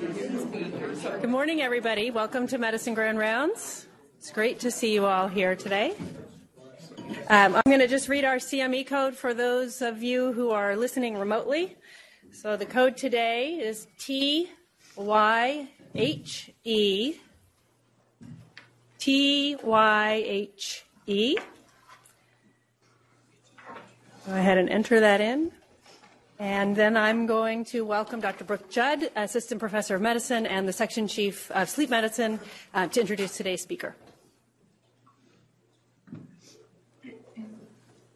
Good morning, everybody. Welcome to Medicine Grand Rounds. It's great to see you all here today. Um, I'm going to just read our CME code for those of you who are listening remotely. So the code today is T Y H E T Y H E. Go ahead and enter that in. And then I'm going to welcome Dr. Brooke Judd, Assistant Professor of Medicine and the Section Chief of Sleep Medicine, uh, to introduce today's speaker.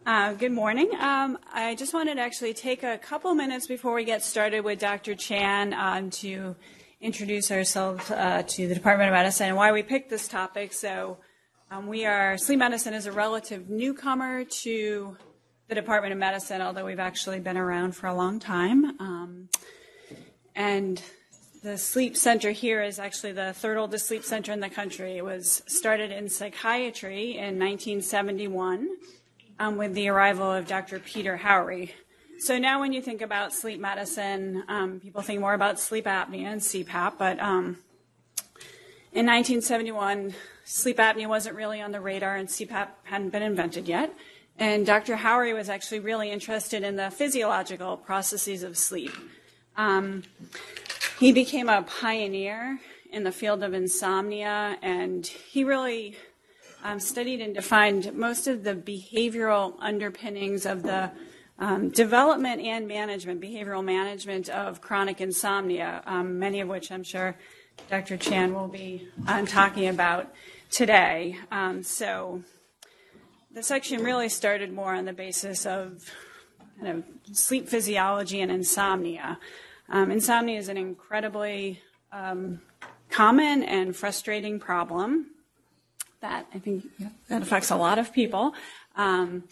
Uh, good morning. Um, I just wanted to actually take a couple minutes before we get started with Dr. Chan um, to introduce ourselves uh, to the Department of Medicine and why we picked this topic. So, um, we are sleep medicine is a relative newcomer to the Department of Medicine, although we've actually been around for a long time. Um, and the sleep center here is actually the third oldest sleep center in the country. It was started in psychiatry in 1971 um, with the arrival of Dr. Peter Hauri. So now, when you think about sleep medicine, um, people think more about sleep apnea and CPAP, but um, in 1971, sleep apnea wasn't really on the radar and CPAP hadn't been invented yet. And Dr. Hauri was actually really interested in the physiological processes of sleep. Um, he became a pioneer in the field of insomnia, and he really um, studied and defined most of the behavioral underpinnings of the um, development and management, behavioral management of chronic insomnia, um, many of which I'm sure Dr. Chan will be uh, talking about today. Um, so the section really started more on the basis of kind of sleep physiology and insomnia. Um, insomnia is an incredibly um, common and frustrating problem that I think that affects a lot of people. Um,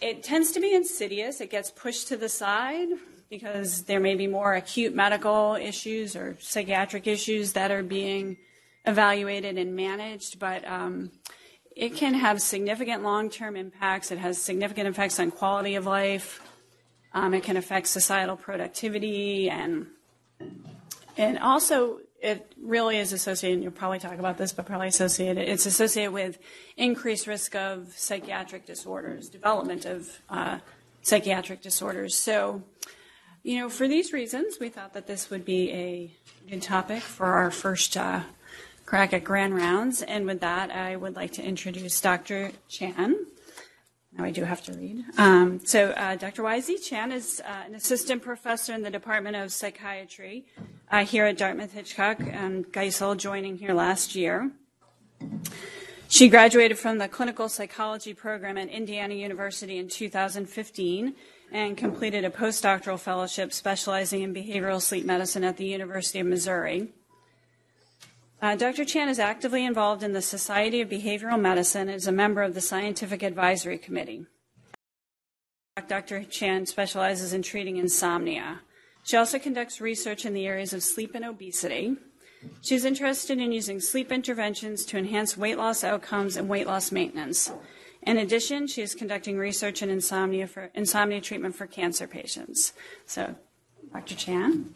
it tends to be insidious. It gets pushed to the side because there may be more acute medical issues or psychiatric issues that are being evaluated and managed, but um, it can have significant long-term impacts. It has significant effects on quality of life. Um, it can affect societal productivity and and also it really is associated, and you'll probably talk about this, but probably associated, it's associated with increased risk of psychiatric disorders, development of uh, psychiatric disorders. So, you know, for these reasons, we thought that this would be a good topic for our first uh, crack at Grand Rounds. And with that, I would like to introduce Dr. Chan. Now I do have to read. Um, so uh, Dr. Wai Sze Chan is uh, an assistant professor in the Department of Psychiatry uh, here at Dartmouth Hitchcock and Geisel, joining here last year. She graduated from the clinical psychology program at Indiana University in 2015 and completed a postdoctoral fellowship specializing in behavioral sleep medicine at the University of Missouri. Uh, Dr. Chan is actively involved in the Society of Behavioral Medicine and is a member of the Scientific Advisory Committee. Dr. Chan specializes in treating insomnia. She also conducts research in the areas of sleep and obesity. She's interested in using sleep interventions to enhance weight loss outcomes and weight loss maintenance. In addition, she is conducting research in insomnia for insomnia treatment for cancer patients. So, Dr. Chan.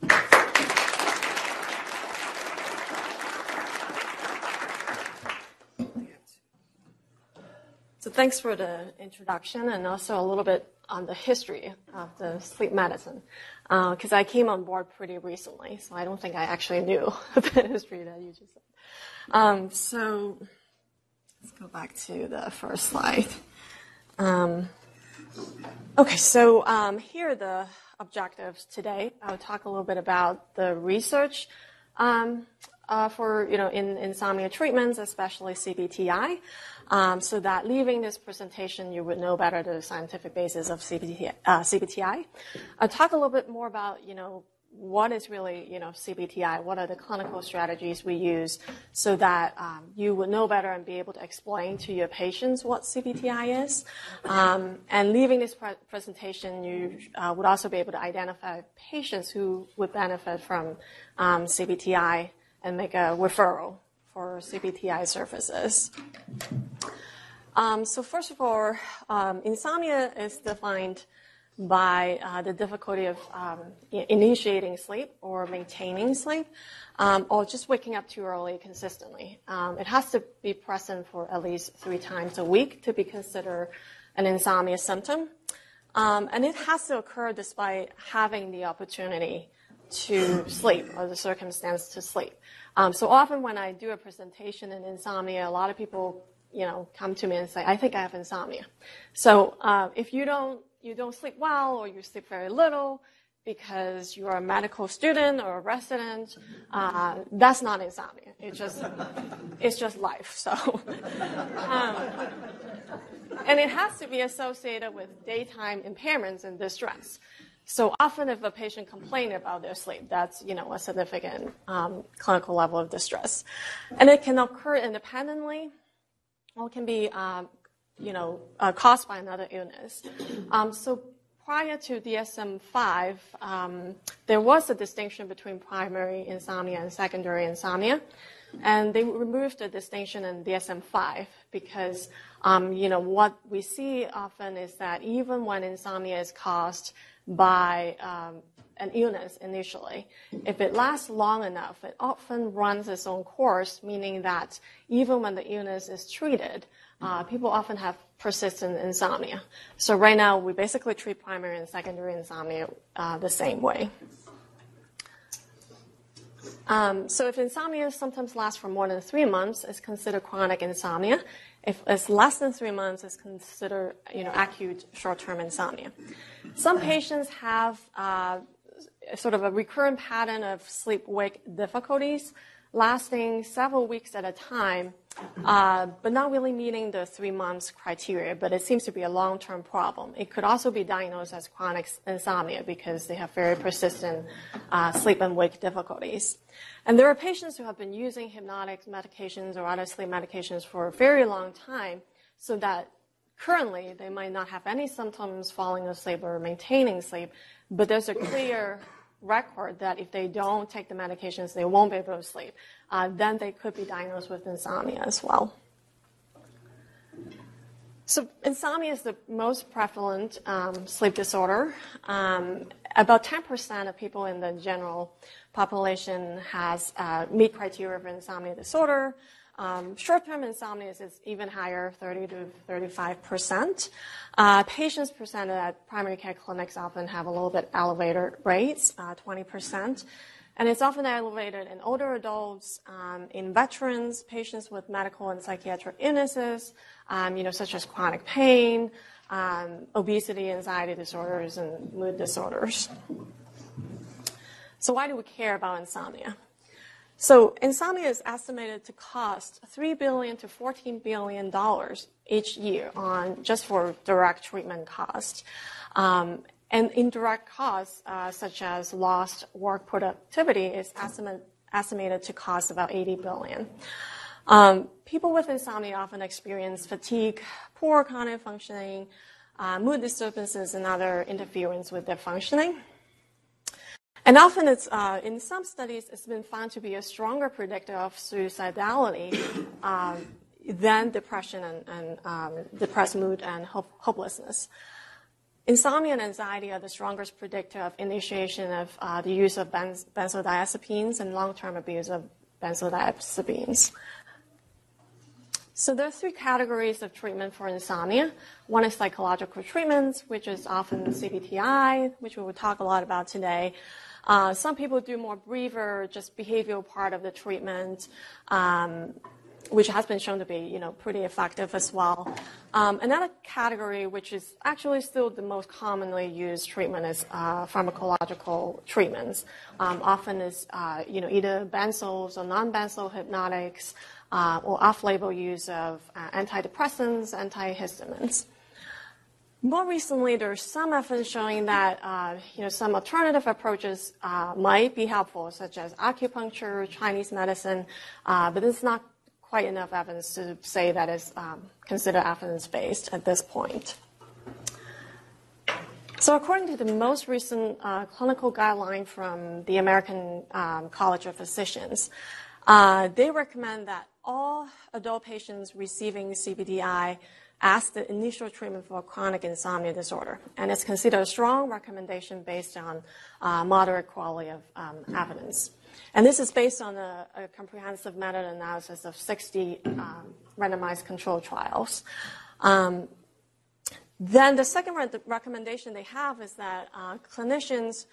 Thanks for the introduction and also a little bit on the history of the sleep medicine. Because uh, I came on board pretty recently, so I don't think I actually knew the history that you just said. Um, so let's go back to the first slide. Um, okay, so um, here are the objectives today. I'll talk a little bit about the research um, uh, for you know in insomnia treatments, especially CBTI, um, so that leaving this presentation, you would know better the scientific basis of CBTI. Uh, CBTI. I'll talk a little bit more about you know what is really you know CBTI, what are the clinical strategies we use, so that um, you would know better and be able to explain to your patients what CBTI is. Um, and leaving this pre- presentation, you uh, would also be able to identify patients who would benefit from um, CBTI and make a referral for CBTI services. Um, so first of all, um, insomnia is defined by uh, the difficulty of um, initiating sleep or maintaining sleep, um, or just waking up too early consistently. Um, it has to be present for at least three times a week to be considered an insomnia symptom. Um, and it has to occur despite having the opportunity to sleep or the circumstance to sleep. Um, so often when I do a presentation in insomnia, a lot of people, you know, come to me and say, "I think I have insomnia." So uh, if you don't you don't sleep well or you sleep very little because you are a medical student or a resident, uh, that's not insomnia. It's just it's just life. So. Um, and it has to be associated with daytime impairments and distress. So often, if a patient complains about their sleep, that's you know a significant um, clinical level of distress, and it can occur independently, or can be um, you know uh, caused by another illness. Um, so prior to DSM-5, um, there was a distinction between primary insomnia and secondary insomnia, and they removed the distinction in DSM-5 because um, you know what we see often is that even when insomnia is caused by um, an illness initially. If it lasts long enough, it often runs its own course, meaning that even when the illness is treated, uh, people often have persistent insomnia. So right now, we basically treat primary and secondary insomnia uh, the same way. Um, so if insomnia sometimes lasts for more than three months, it's considered chronic insomnia. If it's less than three months, it's considered you know acute short-term insomnia. Some patients have uh, sort of a recurrent pattern of sleep-wake difficulties lasting several weeks at a time, uh, but not really meeting the three months criteria, but it seems to be a long-term problem. It could also be diagnosed as chronic insomnia because they have very persistent uh, sleep and wake difficulties. And there are patients who have been using hypnotic medications or other sleep medications for a very long time, so that currently they might not have any symptoms falling asleep or maintaining sleep, but there's a clear record that if they don't take the medications, they won't be able to sleep. Uh, then they could be diagnosed with insomnia as well. So insomnia is the most prevalent um, sleep disorder. Um, about 10% of people in the general population has uh, meet criteria for insomnia disorder. Um, short-term insomnia is even higher, 30 to 35 percent. Uh, patients presented at primary care clinics often have a little bit elevated rates, uh, 20 percent. And it's often elevated in older adults, um, in veterans, patients with medical and psychiatric illnesses, um, you know, such as chronic pain, um, obesity, anxiety disorders, and mood disorders. So why do we care about insomnia? So insomnia is estimated to cost 3 billion to $14 billion each year on just for direct treatment costs. Um, and indirect costs, uh, such as lost work productivity, is estimate, estimated to cost about 80 billion. Um, people with insomnia often experience fatigue, poor cognitive functioning, uh, mood disturbances, and other interference with their functioning. And often it's, uh, in some studies, it's been found to be a stronger predictor of suicidality um, than depression and, and um, depressed mood and hope, hopelessness. Insomnia and anxiety are the strongest predictor of initiation of uh, the use of benz- benzodiazepines and long-term abuse of benzodiazepines. So there are three categories of treatment for insomnia. One is psychological treatments, which is often CBTI, which we will talk a lot about today. Uh, some people do more briefer, just behavioral part of the treatment, um, which has been shown to be, you know, pretty effective as well. Um, another category, which is actually still the most commonly used treatment, is uh, pharmacological treatments. Um, often is, uh, you know, either benzos or non-benzo hypnotics, or off-label use of antidepressants, antihistamines. More recently, there's some evidence showing that uh, you know some alternative approaches uh, might be helpful, such as acupuncture, Chinese medicine, uh, but it's not quite enough evidence to say that it's um, considered evidence-based at this point. So, according to the most recent uh, clinical guideline from the American um, College of Physicians, uh, they recommend that all adult patients receiving CBTI as the initial treatment for chronic insomnia disorder. And it's considered a strong recommendation based on uh, moderate quality of um, evidence. And this is based on a, a comprehensive meta-analysis of 60 um, randomized control trials. Um, then the second re- recommendation they have is that uh, clinicians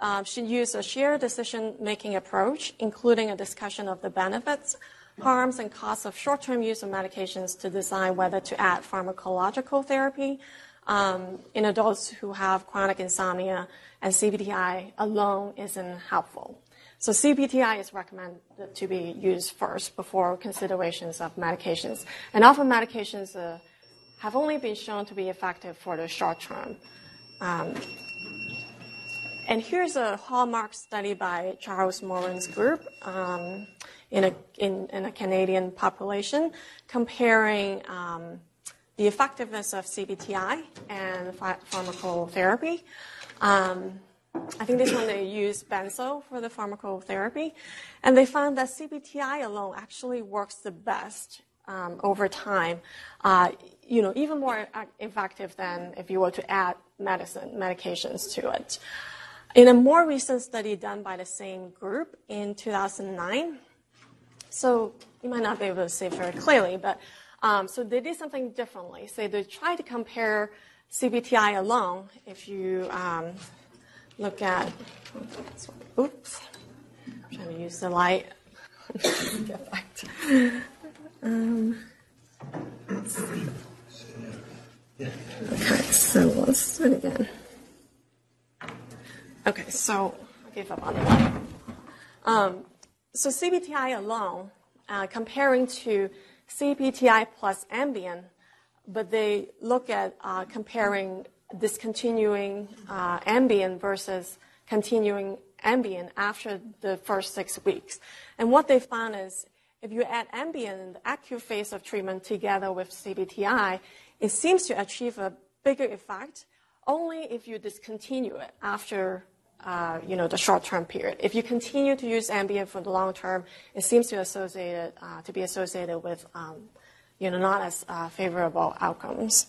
uh, should use a shared decision-making approach, including a discussion of the benefits, harms, and costs of short-term use of medications to decide whether to add pharmacological therapy um, in adults who have chronic insomnia, and CBTI alone isn't helpful. So CBTI is recommended to be used first before considerations of medications. And often medications uh, have only been shown to be effective for the short term. Um, and here's a hallmark study by Charles Morin's group um, in, a, in, in, a Canadian population comparing um, the effectiveness of CBTI and pharmacotherapy. Um, I think this one they used benzo for the pharmacotherapy, and they found that CBTI alone actually works the best um, over time, uh, you know, even more effective than if you were to add medicine, medications to it. In a more recent study done by the same group in 2009, so you might not be able to see it very clearly, but um, so they did something differently. So they tried to compare CBTI alone. If you um, look at, oops, I'm trying to use the light. Get back to, um. Okay, so let's do it again. Okay, so I gave up on that. Um, so CBTI alone, uh, comparing to CBTI plus Ambien, but they look at uh, comparing discontinuing uh, Ambien versus continuing Ambien after the first six weeks. And what they found is if you add Ambien in the acute phase of treatment together with CBTI, it seems to achieve a bigger effect only if you discontinue it after uh, you know, the short-term period. If you continue to use Ambien for the long term, it seems to, uh, to be associated with um, you know, not as uh, favorable outcomes.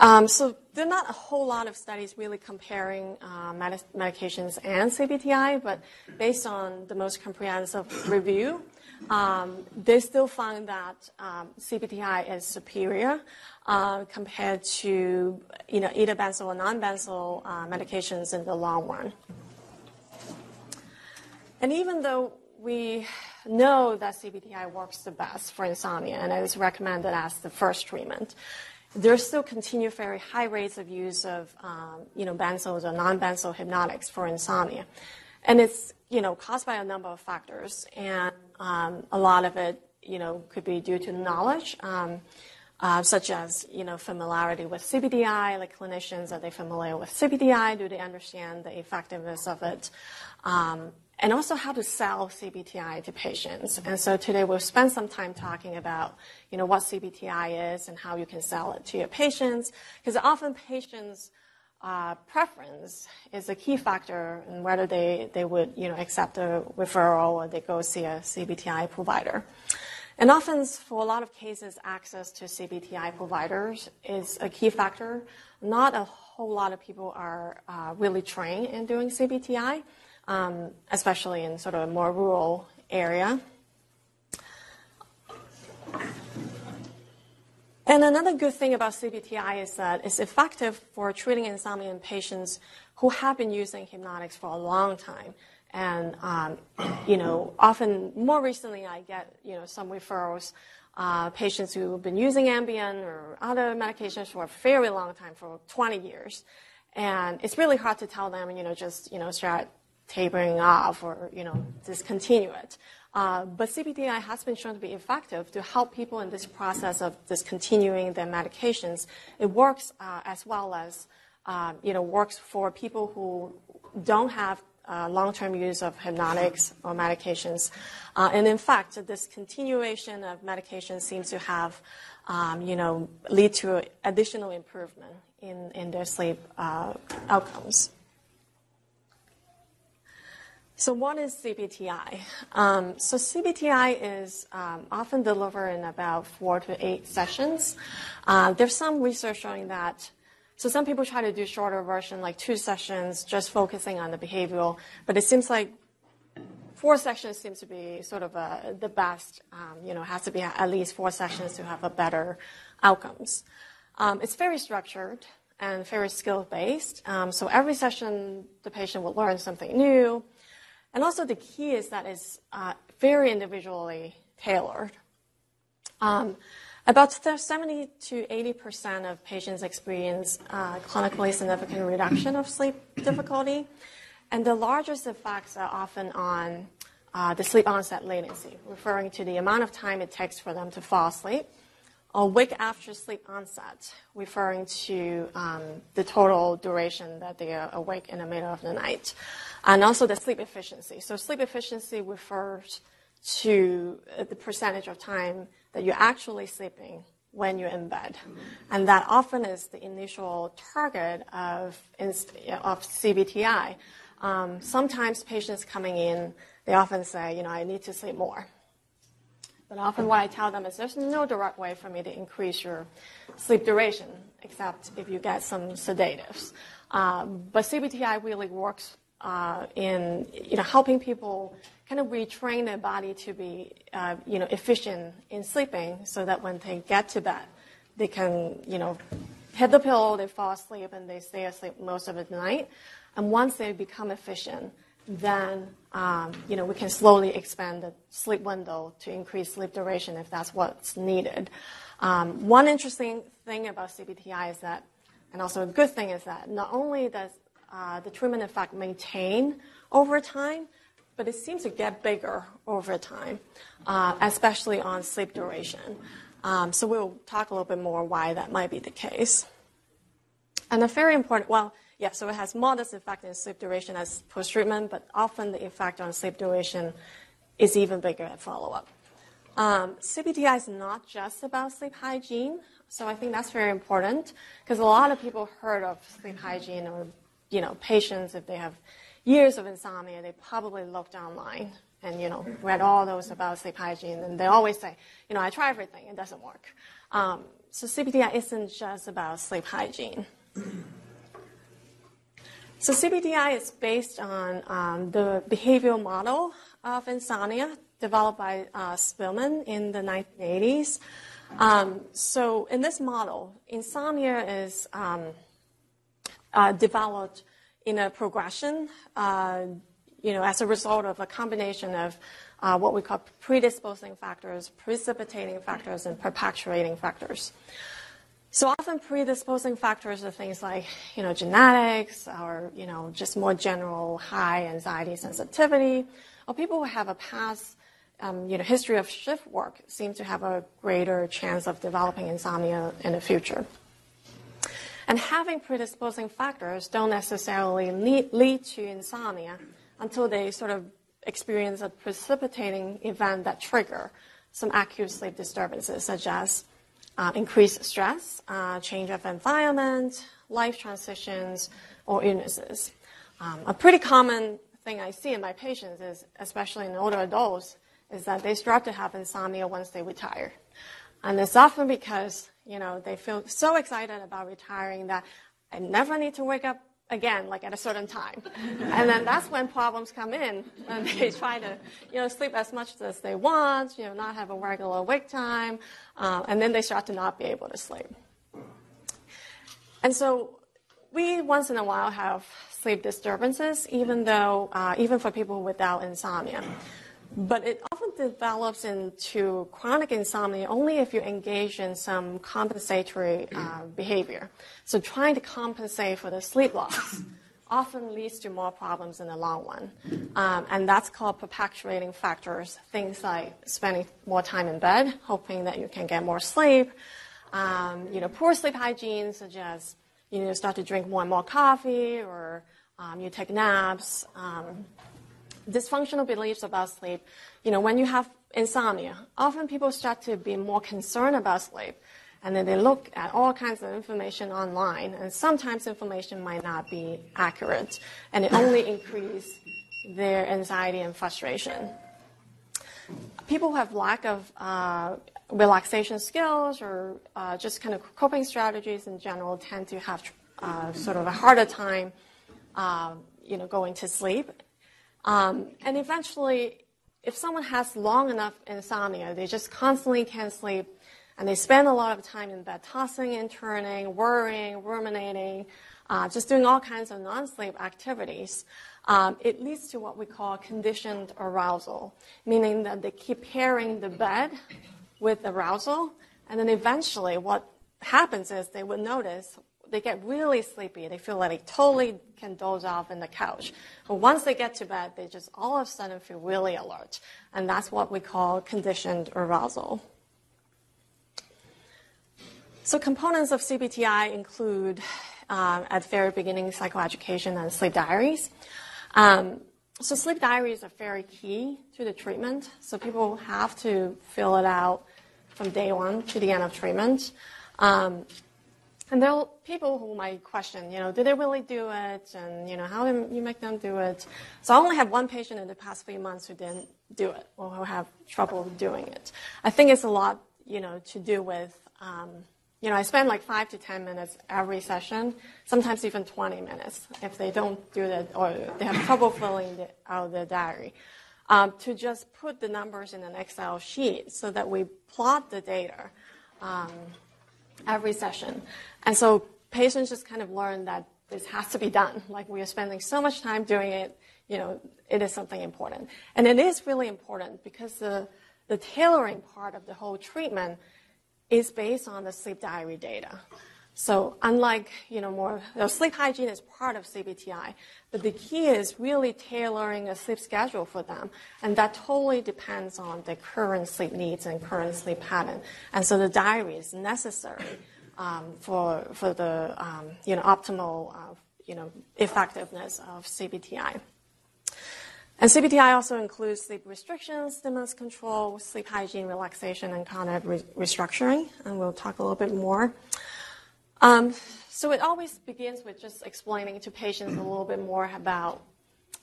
Um, so there are not a whole lot of studies really comparing uh, med- medications and CBTI, but based on the most comprehensive review, um, they still find that um, CBTI is superior uh, compared to you know, either benzo or non-benzo uh, medications in the long run. And even though we know that CBTI works the best for insomnia and it is recommended as the first treatment, there still continue very high rates of use of um, you know, benzos or non-benzo hypnotics for insomnia. And it's you know, caused by a number of factors, and um, a lot of it you know, could be due to knowledge. Um, uh, such as you know familiarity with CBTI, like clinicians are they familiar with CBTI? Do they understand the effectiveness of it? Um, and also how to sell CBTI to patients. And so today we'll spend some time talking about, you know, what CBTI is and how you can sell it to your patients, because often patients' uh, preference is a key factor in whether they, they would, you know, accept a referral or they go see a CBTI provider. And often, for a lot of cases, access to CBTI providers is a key factor. Not a whole lot of people are uh, really trained in doing CBTI, um, especially in sort of a more rural area. And another good thing about CBTI is that it's effective for treating insomnia in patients who have been using hypnotics for a long time. And, um, you know, often more recently I get, you know, some referrals, uh, patients who have been using Ambien or other medications for a very long time, for 20 years. And it's really hard to tell them, you know, just, you know, start tapering off or, you know, discontinue it. Uh, but CBTI has been shown to be effective to help people in this process of discontinuing their medications. It works uh, as well as, uh, you know, works for people who don't have uh, long-term use of hypnotics or medications. Uh, and in fact, this continuation of medication seems to have, um, you know, lead to additional improvement in, in their sleep uh, outcomes. So, what is CBTI? Um, so, CBTI is um, often delivered in about four to eight sessions. Uh, there's some research showing that. So, some people try to do shorter version, like two sessions, just focusing on the behavioral. But it seems like four sessions seems to be sort of a, the best. Um, you know, has to be at least four sessions to have a better outcomes. Um, it's very structured and very skill based. Um, so every session, the patient will learn something new. And also the key is that it's uh, very individually tailored. Um, about 70 to 80 percent of patients experience uh, clinically significant reduction of sleep difficulty, and the largest effects are often on uh, the sleep onset latency, referring to the amount of time it takes for them to fall asleep, or wake after sleep onset, referring to um, the total duration that they are awake in the middle of the night and also the sleep efficiency. So sleep efficiency refers to uh, the percentage of time that you're actually sleeping when you're in bed. And that often is the initial target of, of CBTI. Um, sometimes patients coming in, they often say, you know, I need to sleep more. But often what I tell them is there's no direct way for me to increase your sleep duration, except if you get some sedatives. Um, but CBTI really works uh, in you know helping people kind of retrain their body to be uh, you know efficient in sleeping, so that when they get to bed, they can you know hit the pillow, they fall asleep, and they stay asleep most of the night. And once they become efficient, then um, you know we can slowly expand the sleep window to increase sleep duration if that's what's needed. Um, one interesting thing about CBTI is that, and also a good thing is that not only does uh, the treatment effect maintain over time, but it seems to get bigger over time, uh, especially on sleep duration. Um, so we'll talk a little bit more why that might be the case. And a very important, well, yeah, so it has modest effect in sleep duration as post-treatment, but often the effect on sleep duration is even bigger at follow-up. Um, CBTI is not just about sleep hygiene, so I think that's very important because a lot of people heard of sleep hygiene or you know, patients, if they have years of insomnia, they probably looked online and, you know, read all those about sleep hygiene. And they always say, you know, I try everything, it doesn't work. Um, so CBTI isn't just about sleep hygiene. So CBTI is based on um, the behavioral model of insomnia developed by uh, Spielman in the 1980s. Um, so in this model, insomnia is um, uh, developed in a progression, uh, you know, as a result of a combination of uh, what we call predisposing factors, precipitating factors, and perpetuating factors. So often predisposing factors are things like, you know, genetics or, you know, just more general high anxiety sensitivity, or people who have a past, um, you know, history of shift work seem to have a greater chance of developing insomnia in the future. And having predisposing factors don't necessarily lead, lead to insomnia until they sort of experience a precipitating event that trigger some acute sleep disturbances, such as increased stress, uh, change of environment, life transitions, or illnesses. Um, a pretty common thing I see in my patients is, especially in older adults, is that they start to have insomnia once they retire. And it's often because you know, they feel so excited about retiring that I never need to wake up again, like at a certain time. and then that's when problems come in, and they try to, you know, sleep as much as they want, you know, not have a regular wake time, uh, and then they start to not be able to sleep. And so we once in a while have sleep disturbances, even though, uh, even for people without insomnia. But it often develops into chronic insomnia only if you engage in some compensatory uh, behavior. So trying to compensate for the sleep loss often leads to more problems in the long run. Um, and that's called perpetuating factors, things like spending more time in bed, hoping that you can get more sleep, um, you know, poor sleep hygiene, such as you know, start to drink more and more coffee, or um, you take naps, um, dysfunctional beliefs about sleep, you know, when you have insomnia, often people start to be more concerned about sleep. And then they look at all kinds of information online, and sometimes information might not be accurate, and it only increases their anxiety and frustration. People who have lack of uh, relaxation skills or uh, just kind of coping strategies in general tend to have uh, sort of a harder time, uh, you know, going to sleep. Um, and eventually, if someone has long enough insomnia, they just constantly can't sleep, and they spend a lot of time in bed tossing and turning, worrying, ruminating, uh, just doing all kinds of non-sleep activities. Um, it leads to what we call conditioned arousal, meaning that they keep pairing the bed with arousal, and then eventually what happens is they would notice they get really sleepy. They feel like they totally can doze off in the couch. But once they get to bed, they just all of a sudden feel really alert. And that's what we call conditioned arousal. So components of CBTI include, uh, at the very beginning, psychoeducation and sleep diaries. Um, so sleep diaries are very key to the treatment. So people have to fill it out from day one to the end of treatment. Um, and there are people who might question, you know, do they really do it? And, you know, how do you make them do it? So I only have one patient in the past few months who didn't do it or who have trouble doing it. I think it's a lot, you know, to do with, um, you know, I spend like five to 10 minutes every session, sometimes even 20 minutes if they don't do that or they have trouble filling the, out the diary. Um, to just put the numbers in an Excel sheet so that we plot the data. Um, every session. And so patients just kind of learn that this has to be done. Like we are spending so much time doing it, you know, it is something important. And it is really important because the, the tailoring part of the whole treatment is based on the sleep diary data. So unlike, you know, more, you know, sleep hygiene is part of CBTI, but the key is really tailoring a sleep schedule for them. And that totally depends on the current sleep needs and current sleep pattern. And so the diary is necessary um, for, for the, um, you know, optimal, uh, you know, effectiveness of CBTI. And CBTI also includes sleep restrictions, stimulus control, sleep hygiene, relaxation, and cognitive re- restructuring. And we'll talk a little bit more. Um, so it always begins with just explaining to patients a little bit more about,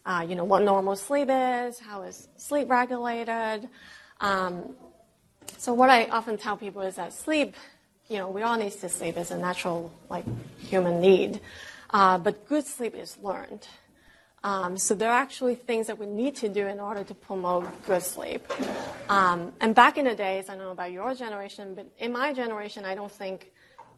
uh, you know, what normal sleep is, how is sleep regulated. Um, so what I often tell people is that sleep, you know, we all need to sleep. It's a natural, like, human need. Uh, but good sleep is learned. Um, so there are actually things that we need to do in order to promote good sleep. Um, and back in the days, I don't know about your generation, but in my generation, I don't think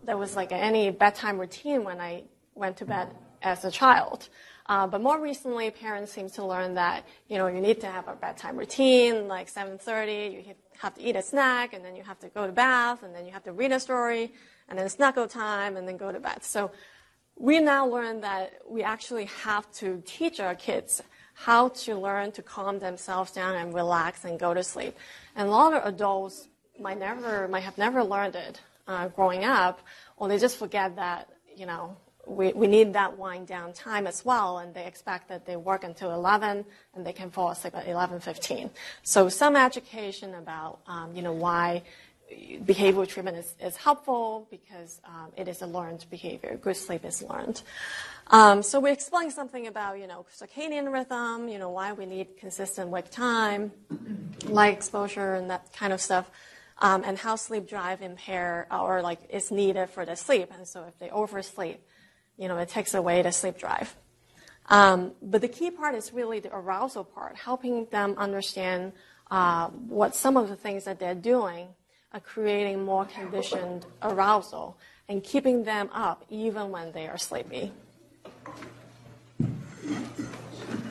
there was like any bedtime routine when I went to bed as a child. Uh, but more recently, parents seem to learn that you know you need to have a bedtime routine, like 7:30. You have to eat a snack, and then you have to go to bath, and then you have to read a story, and then snuggle time, and then go to bed. So we now learn that we actually have to teach our kids how to learn to calm themselves down and relax and go to sleep. And a lot of adults might never might have never learned it uh, growing up, or they just forget that, you know, we, we need that wind down time as well, and they expect that they work until 11 and they can fall asleep at 11:15. So some education about, um, you know, why behavioral treatment is, is helpful because um, it is a learned behavior. Good sleep is learned. Um, so we explain something about, you know, circadian rhythm, you know, why we need consistent wake time, light exposure, and that kind of stuff um, and how sleep drive impair or like is needed for the sleep. And so if they oversleep, you know, it takes away the sleep drive. Um, but the key part is really the arousal part, helping them understand uh, what some of the things that they're doing are creating more conditioned arousal and keeping them up even when they are sleepy.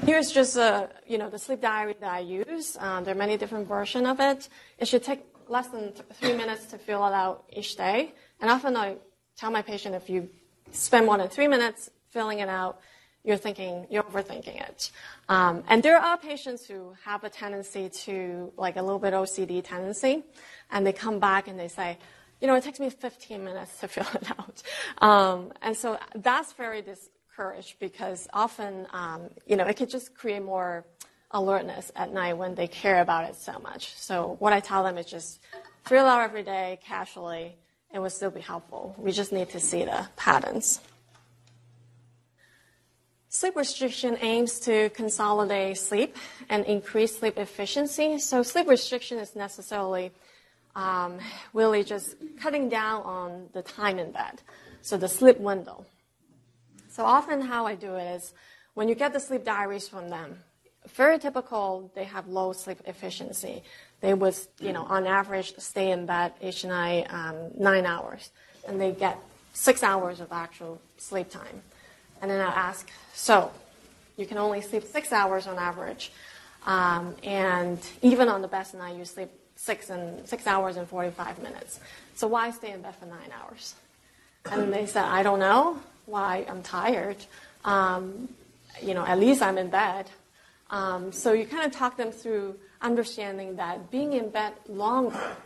Here's just a, you know, the sleep diary that I use. Um, there are many different versions of it. It should take less than th- three minutes to fill it out each day. And often I tell my patient if you spend more than three minutes filling it out, you're thinking, you're overthinking it. Um, and there are patients who have a tendency to, like a little bit OCD tendency, and they come back and they say, you know, it takes me 15 minutes to fill it out. Um, and so that's very discouraged because often, um, you know, it could just create more alertness at night when they care about it so much. So what I tell them is just fill out every day casually. It will still be helpful. We just need to see the patterns. Sleep restriction aims to consolidate sleep and increase sleep efficiency. So sleep restriction is necessarily um, really just cutting down on the time in bed, so the sleep window. So often how I do it is when you get the sleep diaries from them, very typical, they have low sleep efficiency. They would, you know, on average stay in bed each night um, nine hours, and they get six hours of actual sleep time. And then I ask, so you can only sleep six hours on average, um, and even on the best night you sleep six and six hours and 45 minutes. So why stay in bed for nine hours? And they said, I don't know why I'm tired. Um, you know, at least I'm in bed. Um, so you kind of talk them through understanding that being in bed longer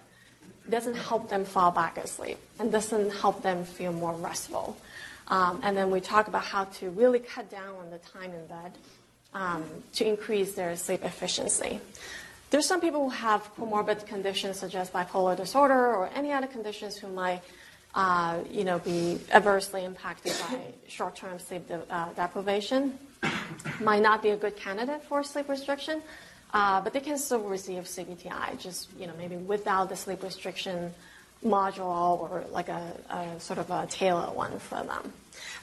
doesn't help them fall back asleep and doesn't help them feel more restful. Um, and then we talk about how to really cut down on the time in bed um, to increase their sleep efficiency. There's some people who have comorbid conditions such as bipolar disorder or any other conditions who might uh, you know, be adversely impacted by short-term sleep de- uh, deprivation. Might not be a good candidate for sleep restriction, uh, but they can still receive CBTI, just you know maybe without the sleep restriction module or like a, a sort of a tailored one for them.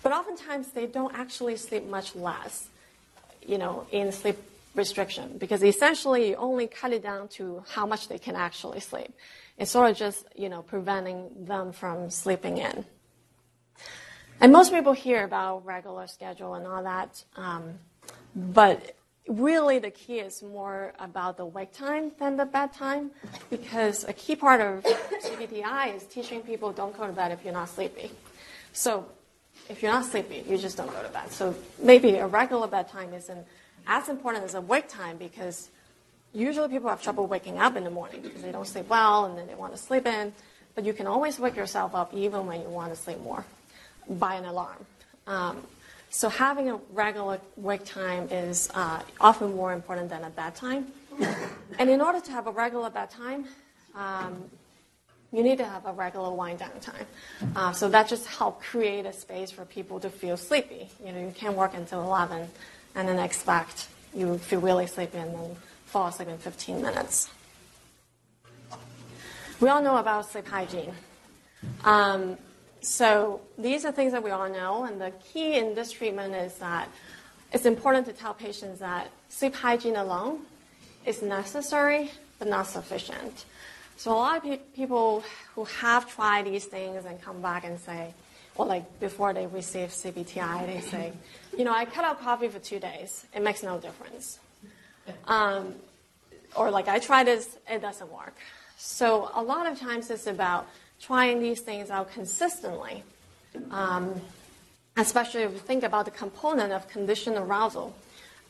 But oftentimes they don't actually sleep much less, you know, in sleep restriction because essentially you only cut it down to how much they can actually sleep. It's sort of just, you know, preventing them from sleeping in. And most people hear about regular schedule and all that, um, but really the key is more about the wake time than the bedtime because a key part of CBTI is teaching people don't go to bed if you're not sleepy. So if you're not sleepy, you just don't go to bed. So maybe a regular bedtime isn't as important as a wake time because usually people have trouble waking up in the morning because they don't sleep well and then they want to sleep in. But you can always wake yourself up even when you want to sleep more by an alarm. Um, so having a regular wake time is uh, often more important than a bedtime. And in order to have a regular bedtime, um, you need to have a regular wind down time. Uh, so that just helps create a space for people to feel sleepy. You know, you can't work until 11 and then expect you feel really sleepy and then fall asleep in 15 minutes. We all know about sleep hygiene. Um, so these are things that we all know, and the key in this treatment is that it's important to tell patients that sleep hygiene alone is necessary but not sufficient. So a lot of pe- people who have tried these things and come back and say, well, like before they receive CBTI, they say, you know, I cut out coffee for two days. It makes no difference. Um, or like I tried this, it doesn't work. So a lot of times it's about trying these things out consistently. Um, especially if you think about the component of conditioned arousal,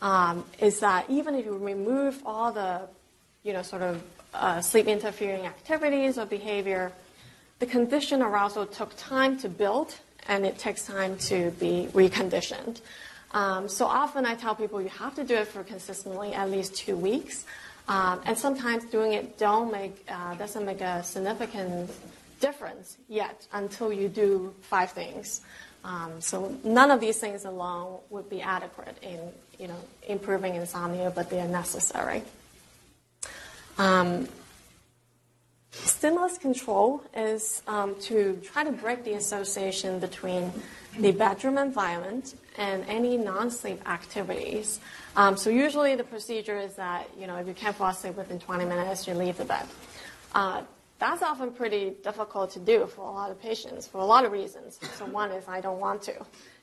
um, is that even if you remove all the, you know, sort of uh, sleep interfering activities or behavior, the conditioned arousal took time to build and it takes time to be reconditioned. Um, so often I tell people you have to do it for consistently at least two weeks. Um, and sometimes doing it don't make, uh, doesn't make a significant difference yet until you do five things. Um, so none of these things alone would be adequate in you know improving insomnia, but they are necessary. Um, stimulus control is um, to try to break the association between the bedroom environment and any non-sleep activities. Um, so usually the procedure is that you know if you can't fall asleep within 20 minutes, you leave the bed. Uh, that's often pretty difficult to do for a lot of patients for a lot of reasons. So one is I don't want to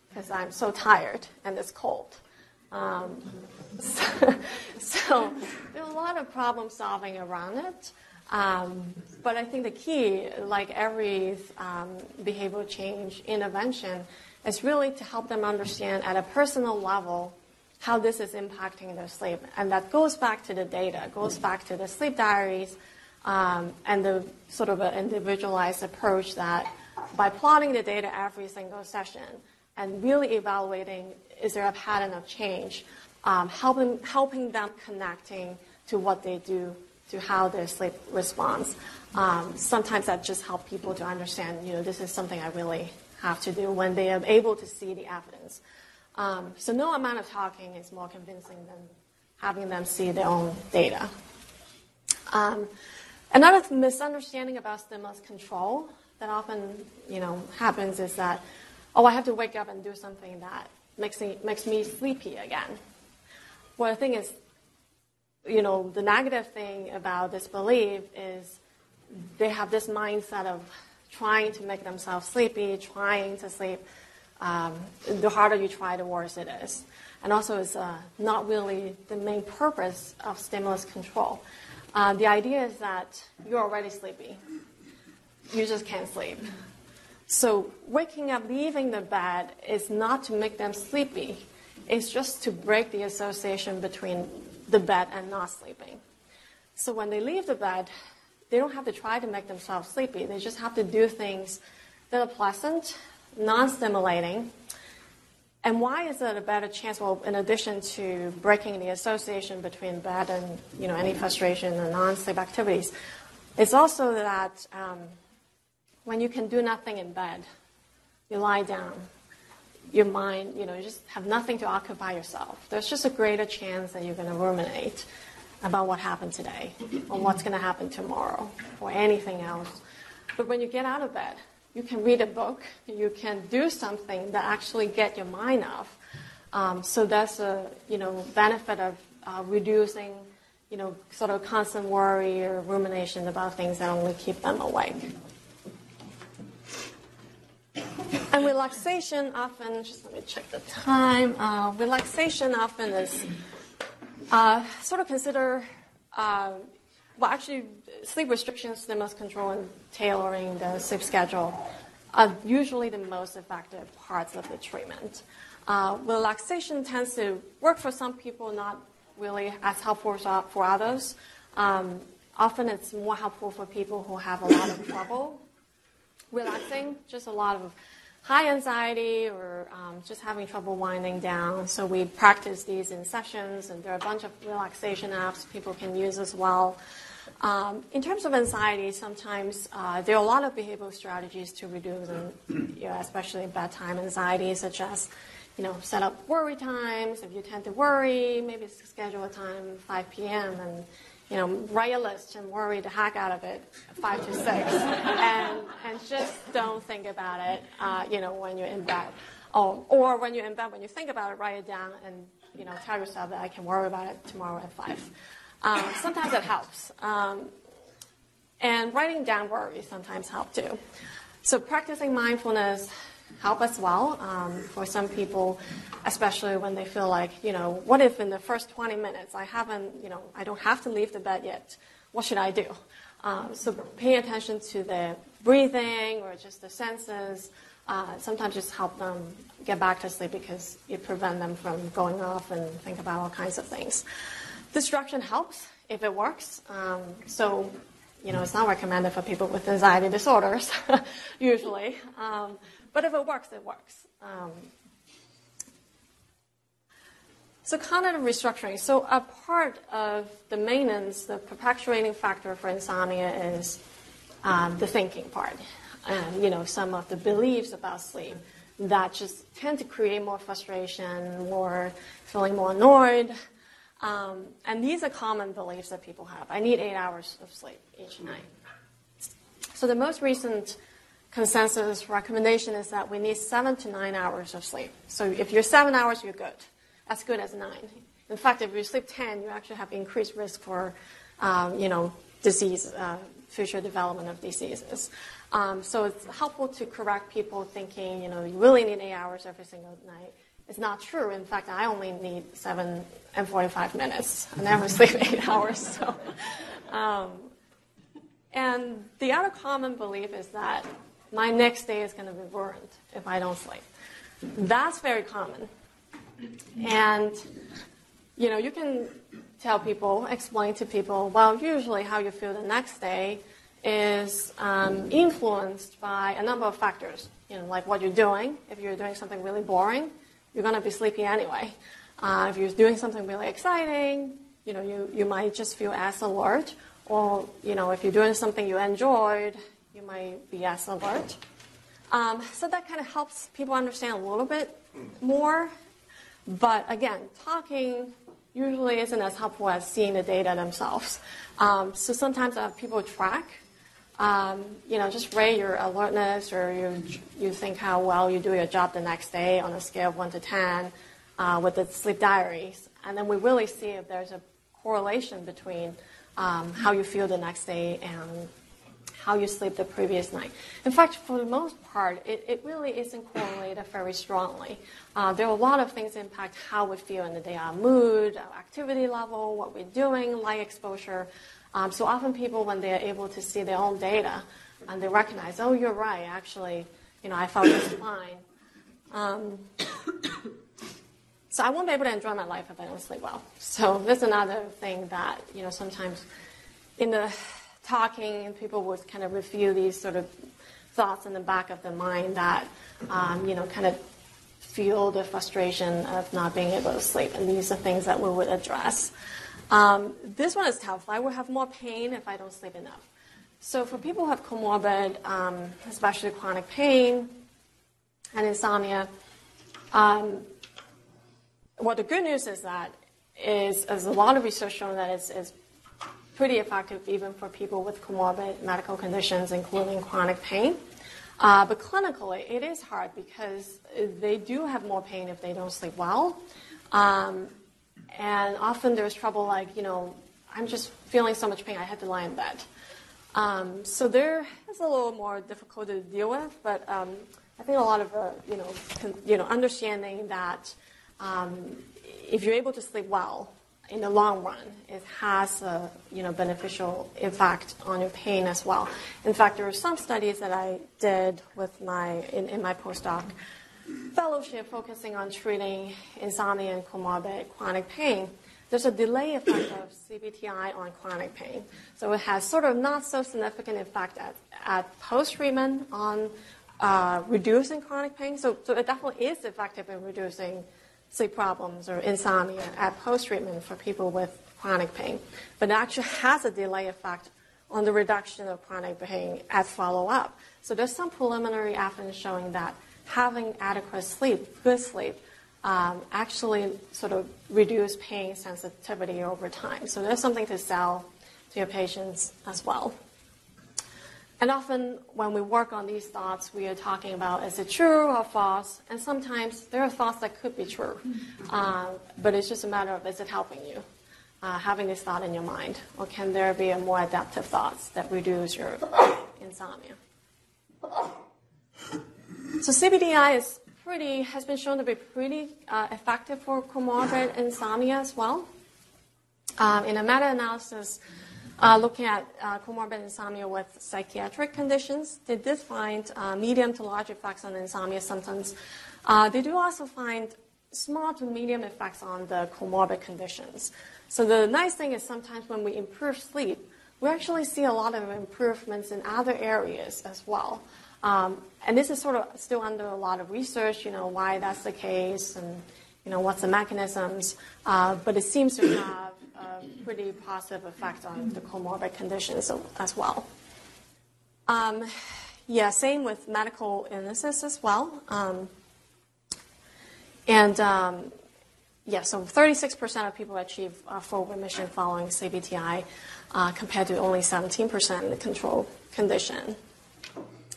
because I'm so tired and it's cold. Um, so, so, there's a lot of problem solving around it. Um, but I think the key, like every um, behavioral change intervention, is really to help them understand at a personal level how this is impacting their sleep. And that goes back to the data, goes back to the sleep diaries, um, and the sort of an individualized approach that by plotting the data every single session and really evaluating is there a pattern of change, um, helping, helping them connecting to what they do to how their sleep responds. Um, sometimes that just helps people to understand, you know, this is something I really have to do when they are able to see the evidence. Um, so no amount of talking is more convincing than having them see their own data. Um, another misunderstanding about stimulus control that often you know happens is that oh I have to wake up and do something that makes me makes me sleepy again. Well, the thing is, you know, the negative thing about this belief is they have this mindset of trying to make themselves sleepy, trying to sleep. Um, the harder you try, the worse it is. And also, it's uh, not really the main purpose of stimulus control. Uh, the idea is that you're already sleepy. You just can't sleep. So, waking up, leaving the bed is not to make them sleepy. It's just to break the association between the bed and not sleeping. So, when they leave the bed, they don't have to try to make themselves sleepy. They just have to do things that are pleasant, non stimulating. And why is it a better chance? Well, in addition to breaking the association between bed and you know, any frustration and non sleep activities, it's also that um, when you can do nothing in bed, you lie down, your mind, you know, you just have nothing to occupy yourself. There's just a greater chance that you're going to ruminate about what happened today or what's going to happen tomorrow or anything else. But when you get out of bed, you can read a book, you can do something that actually get your mind off. Um, so that's a you know benefit of uh, reducing you know sort of constant worry or rumination about things that only keep them awake. And relaxation often, just let me check the time. Uh, relaxation often is uh, sort of consider, uh, well, actually, sleep restrictions, stimulus control, and tailoring the sleep schedule are usually the most effective parts of the treatment. Uh, relaxation tends to work for some people, not really as helpful for others. Um, often it's more helpful for people who have a lot of trouble relaxing, just a lot of high anxiety or um, just having trouble winding down. So we practice these in sessions, and there are a bunch of relaxation apps people can use as well. Um, in terms of anxiety, sometimes uh, there are a lot of behavioral strategies to reduce them, you know, especially bedtime anxiety, such as you know, set up worry times. If you tend to worry, maybe schedule a time 5 p.m. and you know, write a list and worry the heck out of it, five to six, and, and just don't think about it, uh, you know, when you're in bed. Oh, or when you're in bed, when you think about it, write it down and, you know, tell yourself that I can worry about it tomorrow at five. Um, sometimes it helps. Um, and writing down worries sometimes help too. So practicing mindfulness help as well um, for some people, especially when they feel like, you know, what if in the first 20 minutes I haven't, you know, I don't have to leave the bed yet? What should I do? Um, so pay attention to the breathing or just the senses. Uh, sometimes just help them get back to sleep because you prevent them from going off and think about all kinds of things. Distraction helps if it works. Um, so, you know, it's not recommended for people with anxiety disorders, usually. Um, but if it works, it works. Um, so cognitive restructuring. So a part of the maintenance, the perpetuating factor for insomnia is um, the thinking part. And, you know, some of the beliefs about sleep that just tend to create more frustration, more feeling more annoyed. Um, and these are common beliefs that people have. I need eight hours of sleep each night. So the most recent consensus recommendation is that we need seven to nine hours of sleep. So if you're seven hours, you're good. As good as nine. In fact, if you sleep 10, you actually have increased risk for, um, you know, disease, uh, future development of diseases. Um, so it's helpful to correct people thinking, you know, you really need eight hours every single night. It's not true. In fact, I only need seven and 45 minutes. I never sleep eight hours. So, um, and the other common belief is that my next day is going to be ruined if I don't sleep. That's very common. And, you know, you can tell people, explain to people, well, usually how you feel the next day is um, influenced by a number of factors. You know, like what you're doing. If you're doing something really boring, you're going to be sleepy anyway. Uh, if you're doing something really exciting, you know, you, you might just feel as alert. Or, you know, if you're doing something you enjoyed, you might be as alert. Um, so that kind of helps people understand a little bit more. But again, talking usually isn't as helpful as seeing the data themselves. Um, so sometimes I have people track, um, you know, just rate your alertness or you, you think how well you do your job the next day on a scale of 1 to 10 uh, with the sleep diaries. And then we really see if there's a correlation between um, how you feel the next day and how you sleep the previous night. In fact, for the most part, it, it really isn't correlated very strongly. Uh, there are a lot of things that impact how we feel in the day, our mood, our activity level, what we're doing, light exposure. Um, so often people, when they're able to see their own data, and they recognize, oh, you're right, actually, you know, I felt just fine. Um, so I won't be able to enjoy my life if I don't sleep well. So that's another thing that, you know, sometimes in the talking, people would kind of review these sort of thoughts in the back of the mind that, um, you know, kind of feel the frustration of not being able to sleep. And these are things that we would address. Um, this one is tough. I will have more pain if I don't sleep enough. So for people who have comorbid, um, especially chronic pain and insomnia, um, what the good news is that is, is a lot of research showing that it's, it's pretty effective even for people with comorbid medical conditions, including chronic pain. Uh, but clinically, it is hard because they do have more pain if they don't sleep well. Um, and often there's trouble like, you know, I'm just feeling so much pain, I had to lie in bed. Um, so there is a little more difficult to deal with, but um, I think a lot of, uh, you, know, con- you know, understanding that um, if you're able to sleep well, in the long run, it has a you know, beneficial effect on your pain as well. In fact, there are some studies that I did with my, in, in my postdoc fellowship focusing on treating insomnia and comorbid chronic pain. There's a delay effect of CBTI on chronic pain. So it has sort of not so significant effect at, at post-treatment on uh, reducing chronic pain. So, so it definitely is effective in reducing sleep problems or insomnia at post-treatment for people with chronic pain, but it actually has a delay effect on the reduction of chronic pain at follow-up. So there's some preliminary evidence showing that having adequate sleep, good sleep, um, actually sort of reduce pain sensitivity over time. So there's something to sell to your patients as well. And often when we work on these thoughts, we are talking about is it true or false? And sometimes there are thoughts that could be true, uh, but it's just a matter of is it helping you? Uh, having this thought in your mind, or can there be a more adaptive thoughts that reduce your insomnia? So CBTI is pretty has been shown to be pretty uh, effective for comorbid insomnia as well. Um, in a meta-analysis uh, looking at uh, comorbid insomnia with psychiatric conditions, they did find uh, medium to large effects on insomnia symptoms. Uh, they do also find small to medium effects on the comorbid conditions. So the nice thing is sometimes when we improve sleep, we actually see a lot of improvements in other areas as well. Um, and this is sort of still under a lot of research, you know, why that's the case and, you know, what's the mechanisms. Uh, but it seems to have a pretty positive effect on the comorbid conditions as well. Um, yeah, same with medical illnesses as well. Um, and yeah, so 36% of people achieve full remission following CBTI uh, compared to only 17% in the control condition.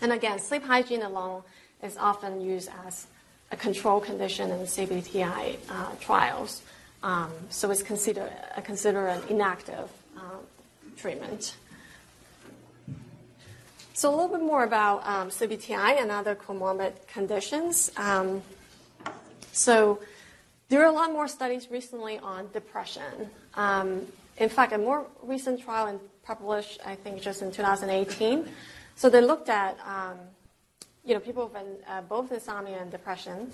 And again, sleep hygiene alone is often used as a control condition in CBTI uh, trials. Um, so it's considered, considered an inactive uh, treatment. So a little bit more about um, CBTI and other comorbid conditions. Um, so there are a lot more studies recently on depression. Um, in fact, a more recent trial published, I think, just in 2018. So they looked at, um, you know, people with uh, both insomnia and depression,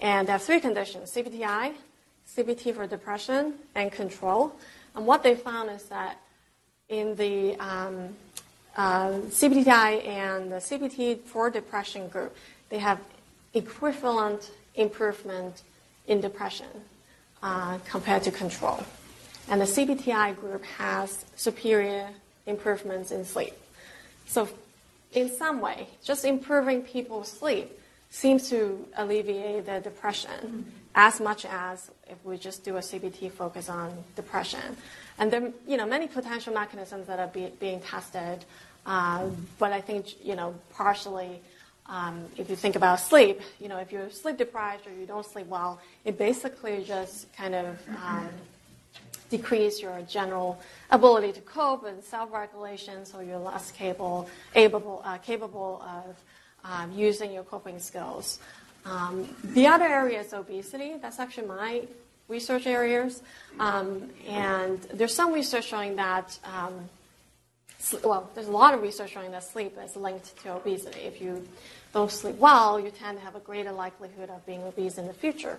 and they have three conditions: CBTI, CBT for depression and control. And what they found is that in the um, uh, CBTI and the CBT for depression group, they have equivalent improvement in depression uh, compared to control. And the CBTI group has superior improvements in sleep. So, in some way, just improving people's sleep seems to alleviate the depression. as much as if we just do a CBT focus on depression. And there are you know, many potential mechanisms that are be, being tested, uh, but I think you know, partially um, if you think about sleep, you know, if you're sleep deprived or you don't sleep well, it basically just kind of um, decrease your general ability to cope and self-regulation, so you're less capable, able, uh, capable of um, using your coping skills. Um, the other area is obesity. That's actually my research areas, um, and there's some research showing that um, well, there's a lot of research showing that sleep is linked to obesity. If you don't sleep well, you tend to have a greater likelihood of being obese in the future.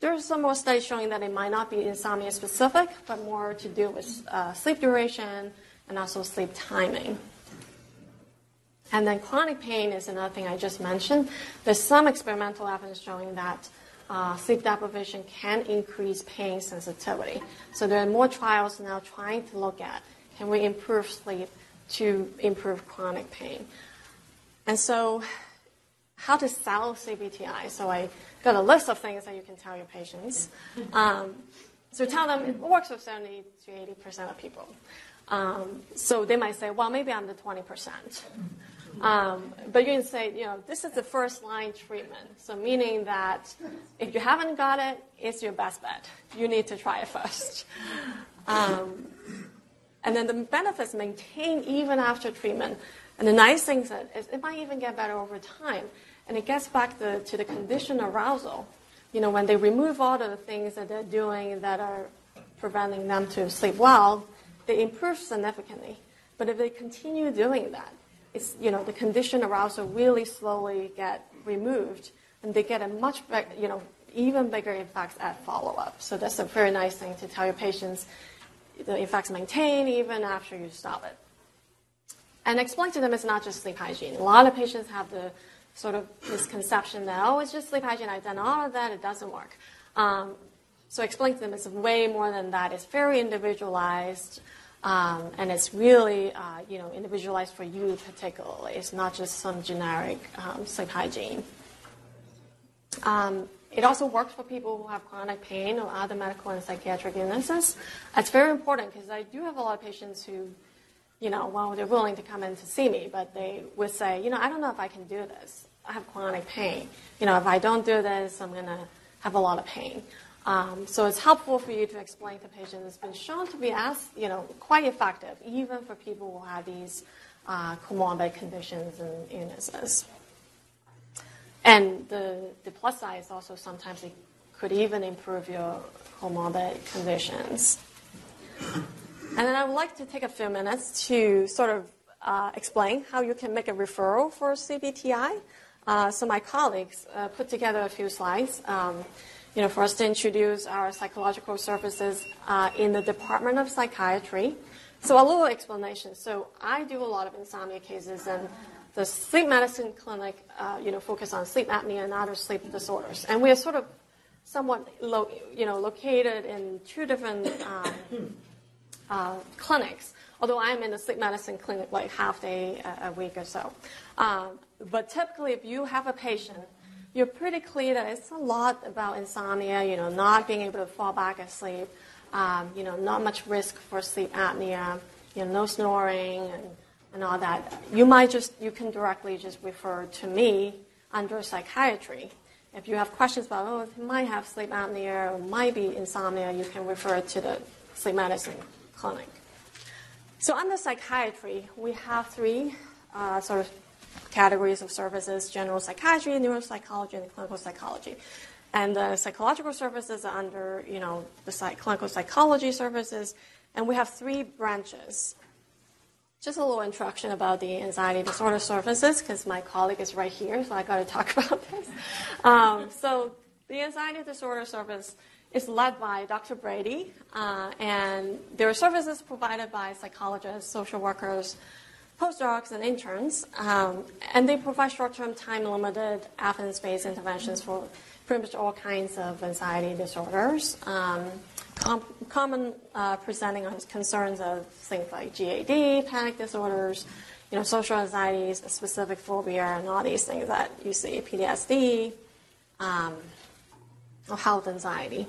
There's some more studies showing that it might not be insomnia specific, but more to do with uh, sleep duration and also sleep timing. And then chronic pain is another thing I just mentioned. There's some experimental evidence showing that uh, sleep deprivation can increase pain sensitivity. So there are more trials now trying to look at can we improve sleep to improve chronic pain. And so, how to sell CBTI? So I got a list of things that you can tell your patients. Um, so tell them it works with 70 to 80 percent of people. Um, so they might say, well, maybe I'm the 20 percent. Um, but you can say, you know, this is the first line treatment. So meaning that if you haven't got it, it's your best bet. You need to try it first. Um, and then the benefits maintain even after treatment. And the nice thing is it might even get better over time. And it gets back the, to the conditioned arousal. You know, when they remove all of the things that they're doing that are preventing them to sleep well, they improve significantly. But if they continue doing that, it's, you know, the conditioned arousal really slowly get removed, and they get a much, you know, even bigger effects at follow-up. So that's a very nice thing to tell your patients. The effects maintain even after you stop it. And explain to them it's not just sleep hygiene. A lot of patients have the sort of misconception that, oh, it's just sleep hygiene. I've done all of that. It doesn't work. Um, so explain to them it's way more than that. It's very individualized. Um, and it's really, uh, you know, individualized for you particularly. It's not just some generic um, sleep hygiene. Um, it also works for people who have chronic pain or other medical and psychiatric illnesses. It's very important because I do have a lot of patients who you know, well, they're willing to come in to see me, but they would say, you know, I don't know if I can do this. I have chronic pain. You know, if I don't do this, I'm going to have a lot of pain. Um, so it's helpful for you to explain to patients. It's been shown to be as, you know, quite effective, even for people who have these uh, comorbid conditions and illnesses. And the, the plus side is also sometimes it could even improve your comorbid conditions. And then I would like to take a few minutes to sort of uh, explain how you can make a referral for CBTI. Uh, so my colleagues uh, put together a few slides, um, you know, for us to introduce our psychological services uh, in the Department of Psychiatry. So a little explanation. So I do a lot of insomnia cases, and the sleep medicine clinic, uh, you know, focus on sleep apnea and other sleep disorders. And we are sort of somewhat, lo- you know, located in two different um, uh, clinics, although I'm in a sleep medicine clinic like half day a, week or so. Um, but typically, if you have a patient, you're pretty clear that it's a lot about insomnia, you know, not being able to fall back asleep, um, you know, not much risk for sleep apnea, you know, no snoring and, and all that. You might just, you can directly just refer to me under psychiatry. If you have questions about, oh, it might have sleep apnea or might be insomnia, you can refer to the sleep medicine clinic. So under psychiatry, we have three uh, sort of categories of services, general psychiatry, neuropsychology, and clinical psychology. And the psychological services are under, you know, the psych- clinical psychology services, and we have three branches. Just a little introduction about the anxiety disorder services, because my colleague is right here, so I got to talk about this. Um, so the anxiety disorder service is led by Dr. Brady, uh, and there are services provided by psychologists, social workers, postdocs, and interns, um, and they provide short-term, time-limited, evidence-based interventions for pretty much all kinds of anxiety disorders. Um, com- common uh, presenting concerns of things like GAD, panic disorders, you know, social anxieties, specific phobia, and all these things that you see, PTSD, um, of health anxiety.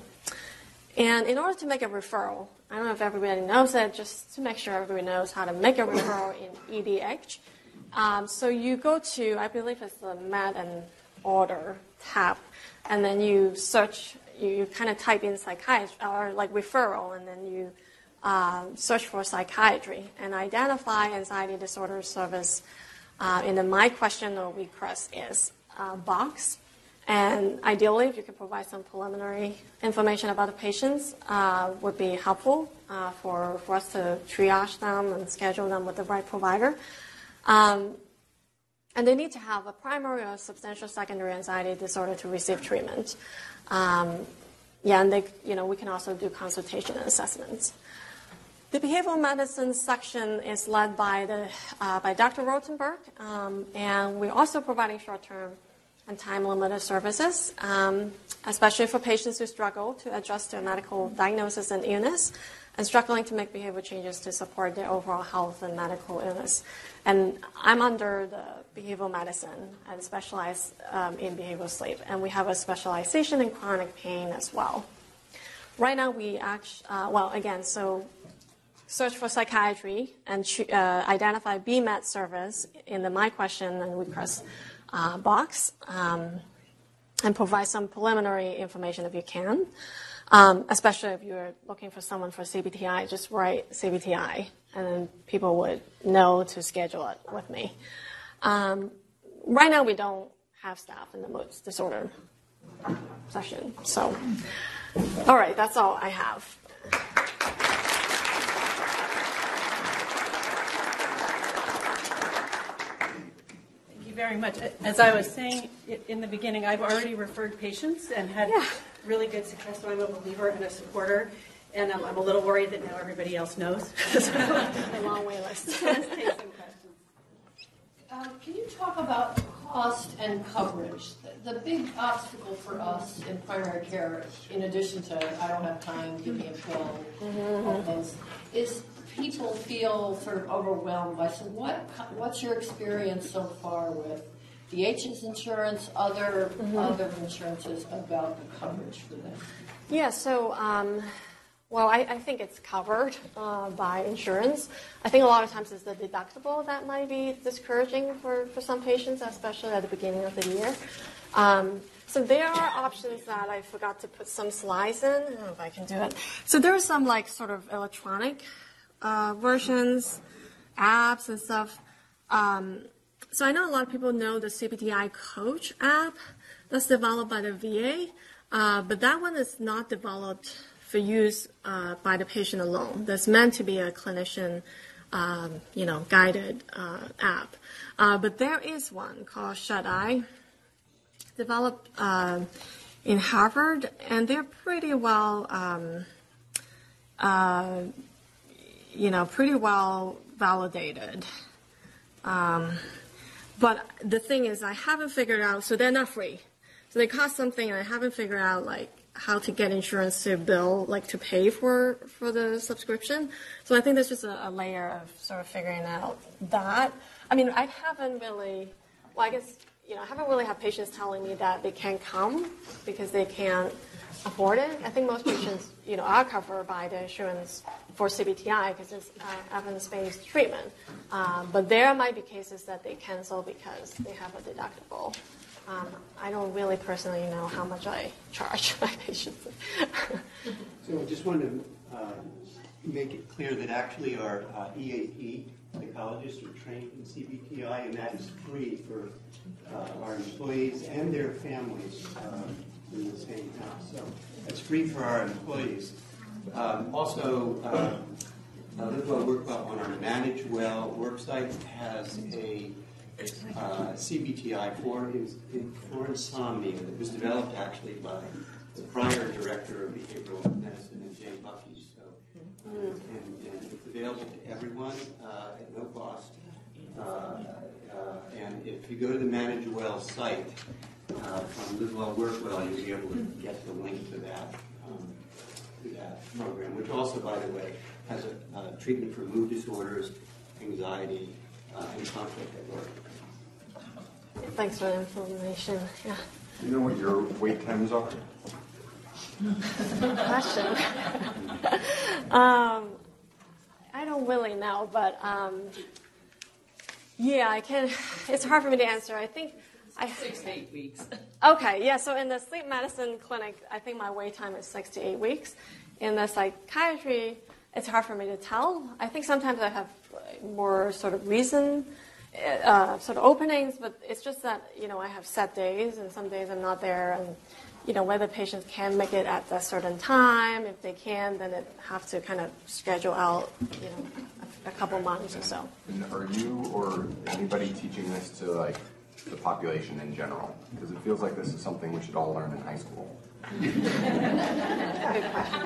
And in order to make a referral, I don't know if everybody knows it, just to make sure everybody knows how to make a referral in EDH. Um, so you go to, I believe it's the Med and Order tab, and then you search, you, you kind of type in psychiatry or like referral, and then you um, search for psychiatry and identify anxiety disorder service uh, in the My Question or Request is uh, box. And ideally, if you could provide some preliminary information about the patients, uh, would be helpful uh, for, for us to triage them and schedule them with the right provider. Um, and they need to have a primary or substantial secondary anxiety disorder to receive treatment. Um, yeah, and they, you know, we can also do consultation and assessments. The behavioral medicine section is led by, the, uh, by Dr. Rotenberg, um, and we're also providing short-term and time-limited services, um, especially for patients who struggle to adjust their medical diagnosis and illness and struggling to make behavior changes to support their overall health and medical illness. And I'm under the behavioral medicine and specialize um, in behavioral sleep, and we have a specialization in chronic pain as well. Right now, we actually, uh, well, again, so search for psychiatry and uh, identify BMED service in the My Question and Request uh, box um, and provide some preliminary information if you can. Um, especially if you're looking for someone for CBTI, just write CBTI, and then people would know to schedule it with me. Um, right now, we don't have staff in the mood disorder session. So, all right, that's all I have. Very much. As I was saying in the beginning, I've already referred patients and had Yeah. really good success, so I'm a believer and a supporter. And I'm, I'm a little worried that now everybody else knows. A long wait list. Let's take some questions. Um, Can you talk about cost and coverage? The- The big obstacle for us in primary care, in addition to, I don't have time, give me a pill, all those, is people feel sort of overwhelmed by, so what, what's your experience so far with DH's insurance, other, other insurances about the coverage for them? Yeah, so, um, well, I, I think it's covered uh, by insurance. I think a lot of times it's the deductible that might be discouraging for, for some patients, especially at the beginning of the year. Um, so there are options that I forgot to put some slides in. I don't know if I can do it. So there are some like sort of electronic uh, versions, apps and stuff. Um, so I know a lot of people know the CBTI Coach app that's developed by the VA, uh, but that one is not developed for use uh, by the patient alone. That's meant to be a clinician, um, you know, guided uh, app. Uh, but there is one called SHUTi, developed uh, in Harvard, and they're pretty well, um, uh, you know, pretty well validated. Um, but the thing is, I haven't figured out, so they're not free. So they cost something, and I haven't figured out, like, how to get insurance to bill, like, to pay for, for the subscription. So I think there's just a, a layer of sort of figuring out that. I mean, I haven't really, well, I guess, you know, I haven't really had patients telling me that they can't come because they can't afford. I think most patients, you know, are covered by the insurance for CBTI because it's uh, evidence-based treatment. Um, but there might be cases that they cancel because they have a deductible. Um, I don't really personally know how much I charge my patients. So I just wanted to uh, make it clear that actually our uh, EAP psychologists are trained in CBTI, and that is free for uh, our employees and their families um, in the same house. So it's free for our employees. Um, Also, uh, uh, Live Well Work Well on our Manage Well worksite has a uh, CBTI for, for insomnia that was developed actually by the prior director of behavioral medicine in Jane Buffy. So, and, and it's available to everyone uh, at no cost. Uh, uh, and if you go to the Manage Well site uh, from Live Well Work Well, you'll be able to get the link to that. Um, to that program, which also, by the way, has a uh, treatment for mood disorders, anxiety, uh, and conflict at work. Thanks for the information. Yeah. Do you know what your wait times are? question. um, I don't really know, but um, yeah, I can. It's hard for me to answer. I think I Six to eight weeks. Okay, yeah. So in the sleep medicine clinic, I think my wait time is six to eight weeks. In the psychiatry, it's hard for me to tell. I think sometimes I have more sort of reason, uh, sort of openings, but it's just that you know I have set days, and some days I'm not there, and you know whether patients can make it at a certain time. If they can, then it have to kind of schedule out, you know, a, a couple months or so. And are you or anybody teaching this to like the population in general? Because it feels like this is something we should all learn in high school. I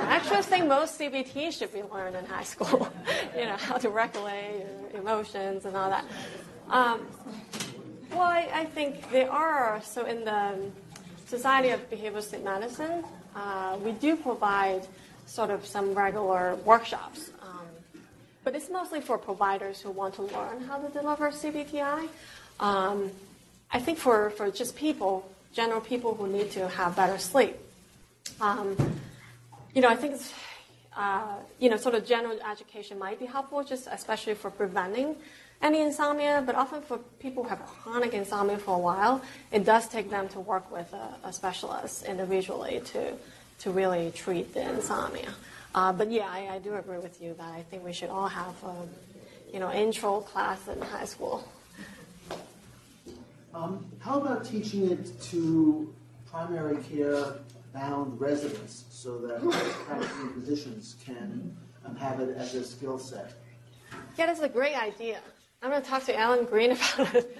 actually think most CBT should be learned in high school. you know, how to regulate your emotions and all that. Um, well, I, I think there are. So in the Society of Behavioral Sleep Medicine, uh, we do provide sort of some regular workshops. Um, but it's mostly for providers who want to learn how to deliver CBTI. Um, I think for, for just people, general people who need to have better sleep, um, you know, I think uh, you know, sort of general education might be helpful, just especially for preventing any insomnia. But often for people who have chronic insomnia for a while, it does take them to work with a, a specialist individually to to really treat the insomnia. Uh, but yeah, I, I, do agree with you that I think we should all have, a, you know, intro class in high school. Um, how about teaching it to primary care bound residents so that practicing physicians can um, have it as a skill set? Yeah, that's a great idea. I'm going to talk to Alan Green about it,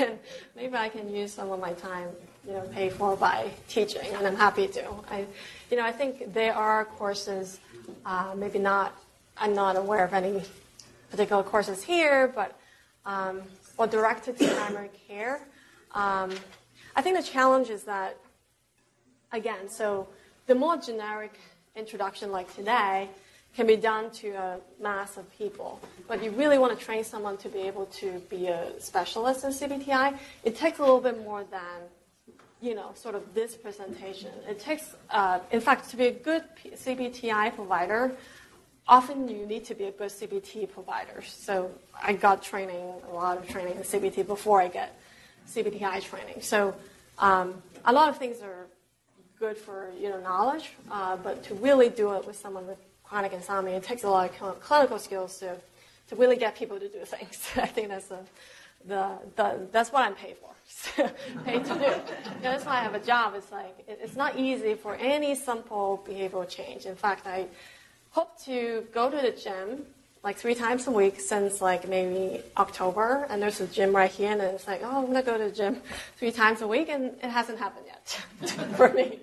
and maybe I can use some of my time, you know, paid for by teaching, and I'm happy to. I, you know, I think there are courses, uh, maybe not. I'm not aware of any particular courses here, but um, or directed to primary care. Um, I think the challenge is that, again, so the more generic introduction like today can be done to a mass of people. But you really want to train someone to be able to be a specialist in CBTI, it takes a little bit more than, you know, sort of this presentation. It takes, uh, in fact, to be a good CBTI provider, often you need to be a good CBT provider. So I got training, a lot of training in CBT before I get CBTI training. So um, a lot of things are good for you know knowledge, uh, but to really do it with someone with chronic insomnia, it takes a lot of clinical skills to to really get people to do things. I think that's the, the, the that's what I'm paid for, paid to do. That's why I have a job. It's like it, it's not easy for any simple behavioral change. In fact, I hope to go to the gym like three times a week since like maybe October. And there's a gym right here, and it's like, oh, I'm gonna go to the gym three times a week, and it hasn't happened yet for me.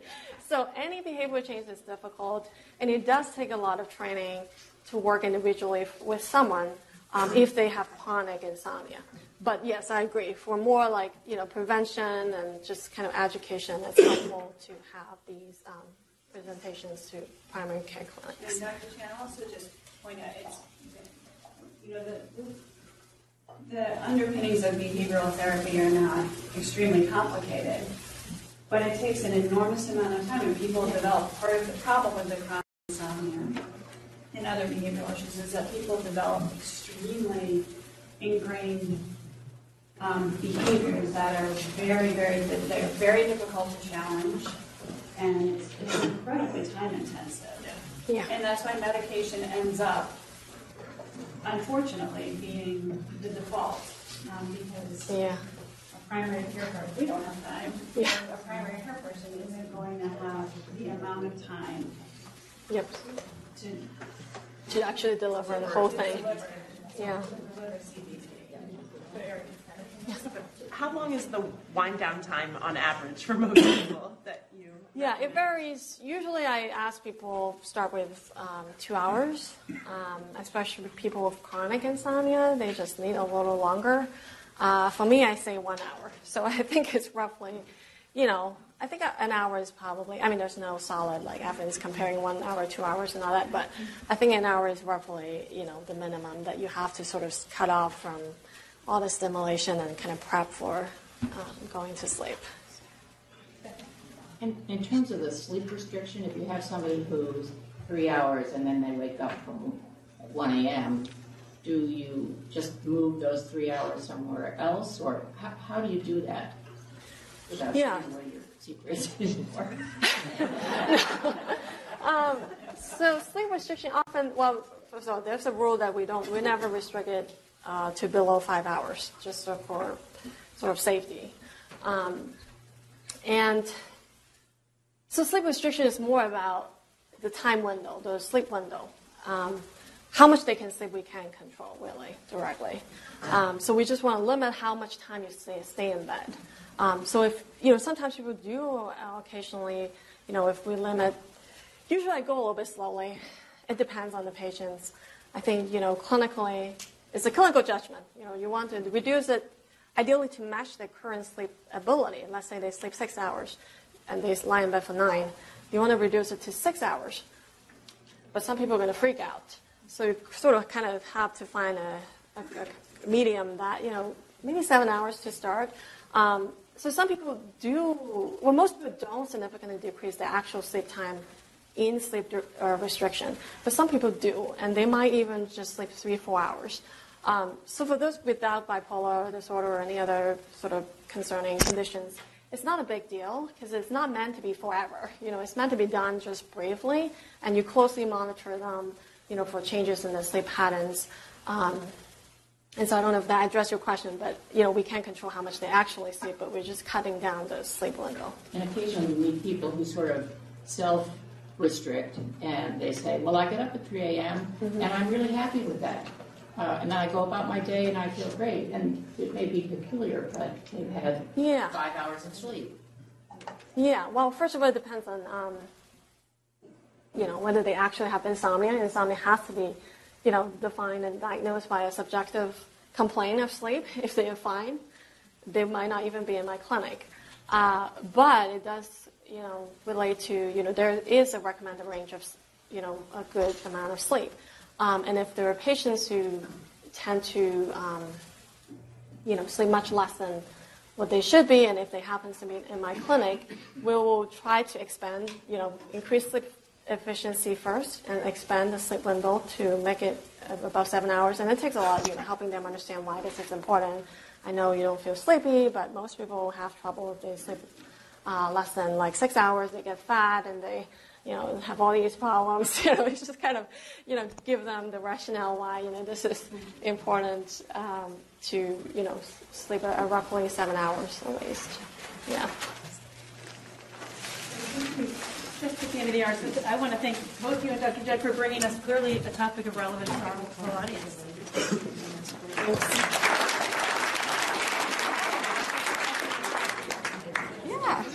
So any behavior change is difficult, and it does take a lot of training to work individually with someone um, if they have chronic insomnia. But yes, I agree. For more like you know prevention and just kind of education, it's helpful to have these um, presentations to primary care clinics. And Dr. Chan also just point out it's you know, the, the underpinnings of behavioral therapy are not extremely complicated, but it takes an enormous amount of time, and people develop. Part of the problem with the chronic insomnia and other behavioral issues is that people develop extremely ingrained um, behaviors that are very, very, that are very difficult to challenge, and it's, it's incredibly time intensive. Yeah. And that's why medication ends up unfortunately, being the default, um, because Yeah. a primary care person, we don't have time. Yeah. A primary care person isn't going to have the amount of time Yep. to. To actually deliver the whole thing. deliver- Yeah. to deliver CBT. How long is the wind down time on average for most people that you? Yeah, it varies. Usually, I ask people start with um, two hours, um, especially with people with chronic insomnia. They just need a little longer. Uh, for me, I say one hour. So I think it's roughly, you know, I think an hour is probably. I mean, there's no solid like evidence comparing one hour, two hours, and all that. But I think an hour is roughly, you know, the minimum that you have to sort of cut off from all the stimulation and kind of prep for um, going to sleep. In, in terms of the sleep restriction, if you have somebody who's three hours and then they wake up from 1 a.m., do you just move those three hours somewhere else, or how, how do you do that? Without Yeah. your secrets anymore? Um, so sleep restriction often, well, first of all, there's a rule that we don't, we never restrict it uh, to below five hours, just for sort of safety. Um, and so sleep restriction is more about the time window, the sleep window. Um, how much they can sleep, we can't control really directly. Um, so we just want to limit how much time you stay, stay in bed. Um, so if you know, sometimes people do occasionally, you know, if we limit Usually I go a little bit slowly. It depends on the patients. I think, you know, clinically, it's a clinical judgment. You know, you want to reduce it ideally to match their current sleep ability. Let's say they sleep six hours and they lie in bed for nine. You want to reduce it to six hours. But some people are going to freak out. So you sort of kind of have to find a, a, a medium that, you know, maybe seven hours to start. Um, so some people do, well, most people don't significantly decrease the actual sleep time in sleep uh, restriction, but some people do, and they might even just sleep three, four hours. Um, so for those without bipolar disorder or any other sort of concerning conditions, it's not a big deal because it's not meant to be forever. You know, it's meant to be done just briefly, and you closely monitor them, you know, for changes in the sleep patterns. Um, and so I don't know if that addressed your question, but you know, we can't control how much they actually sleep, but we're just cutting down the sleep window. And occasionally we meet people who sort of self restrict and they say, Well, I get up at 3 a.m. and I'm really happy with that. Uh, and then I go about my day and I feel great. And it may be peculiar, but they've had Yeah. five hours of sleep. Yeah, well, first of all, it depends on, um, you know, whether they actually have insomnia. Insomnia has to be, you know, defined and diagnosed by a subjective complaint of sleep. If they are fine, they might not even be in my clinic. Uh, but it does, you know, relate to, you know, there is a recommended range of, you know, a good amount of sleep. Um, and if there are patients who tend to, um, you know, sleep much less than what they should be, and if they happen to be in my clinic, we will try to expand, you know, increase sleep efficiency first and expand the sleep window to make it above seven hours. And it takes a lot, you know, helping them understand why this is important. I know you don't feel sleepy, but most people have trouble if they sleep uh, less than like six hours. They get fat and they, you know, have all these problems. you know, it's just kind of, you know, give them the rationale why, you know, this is important um, to, you know, sleep a, a roughly seven hours at least. Yeah. Just at the end of the hour, so I want to thank both you and Dr. Judd for bringing us clearly a topic of relevance to our audience. Yeah.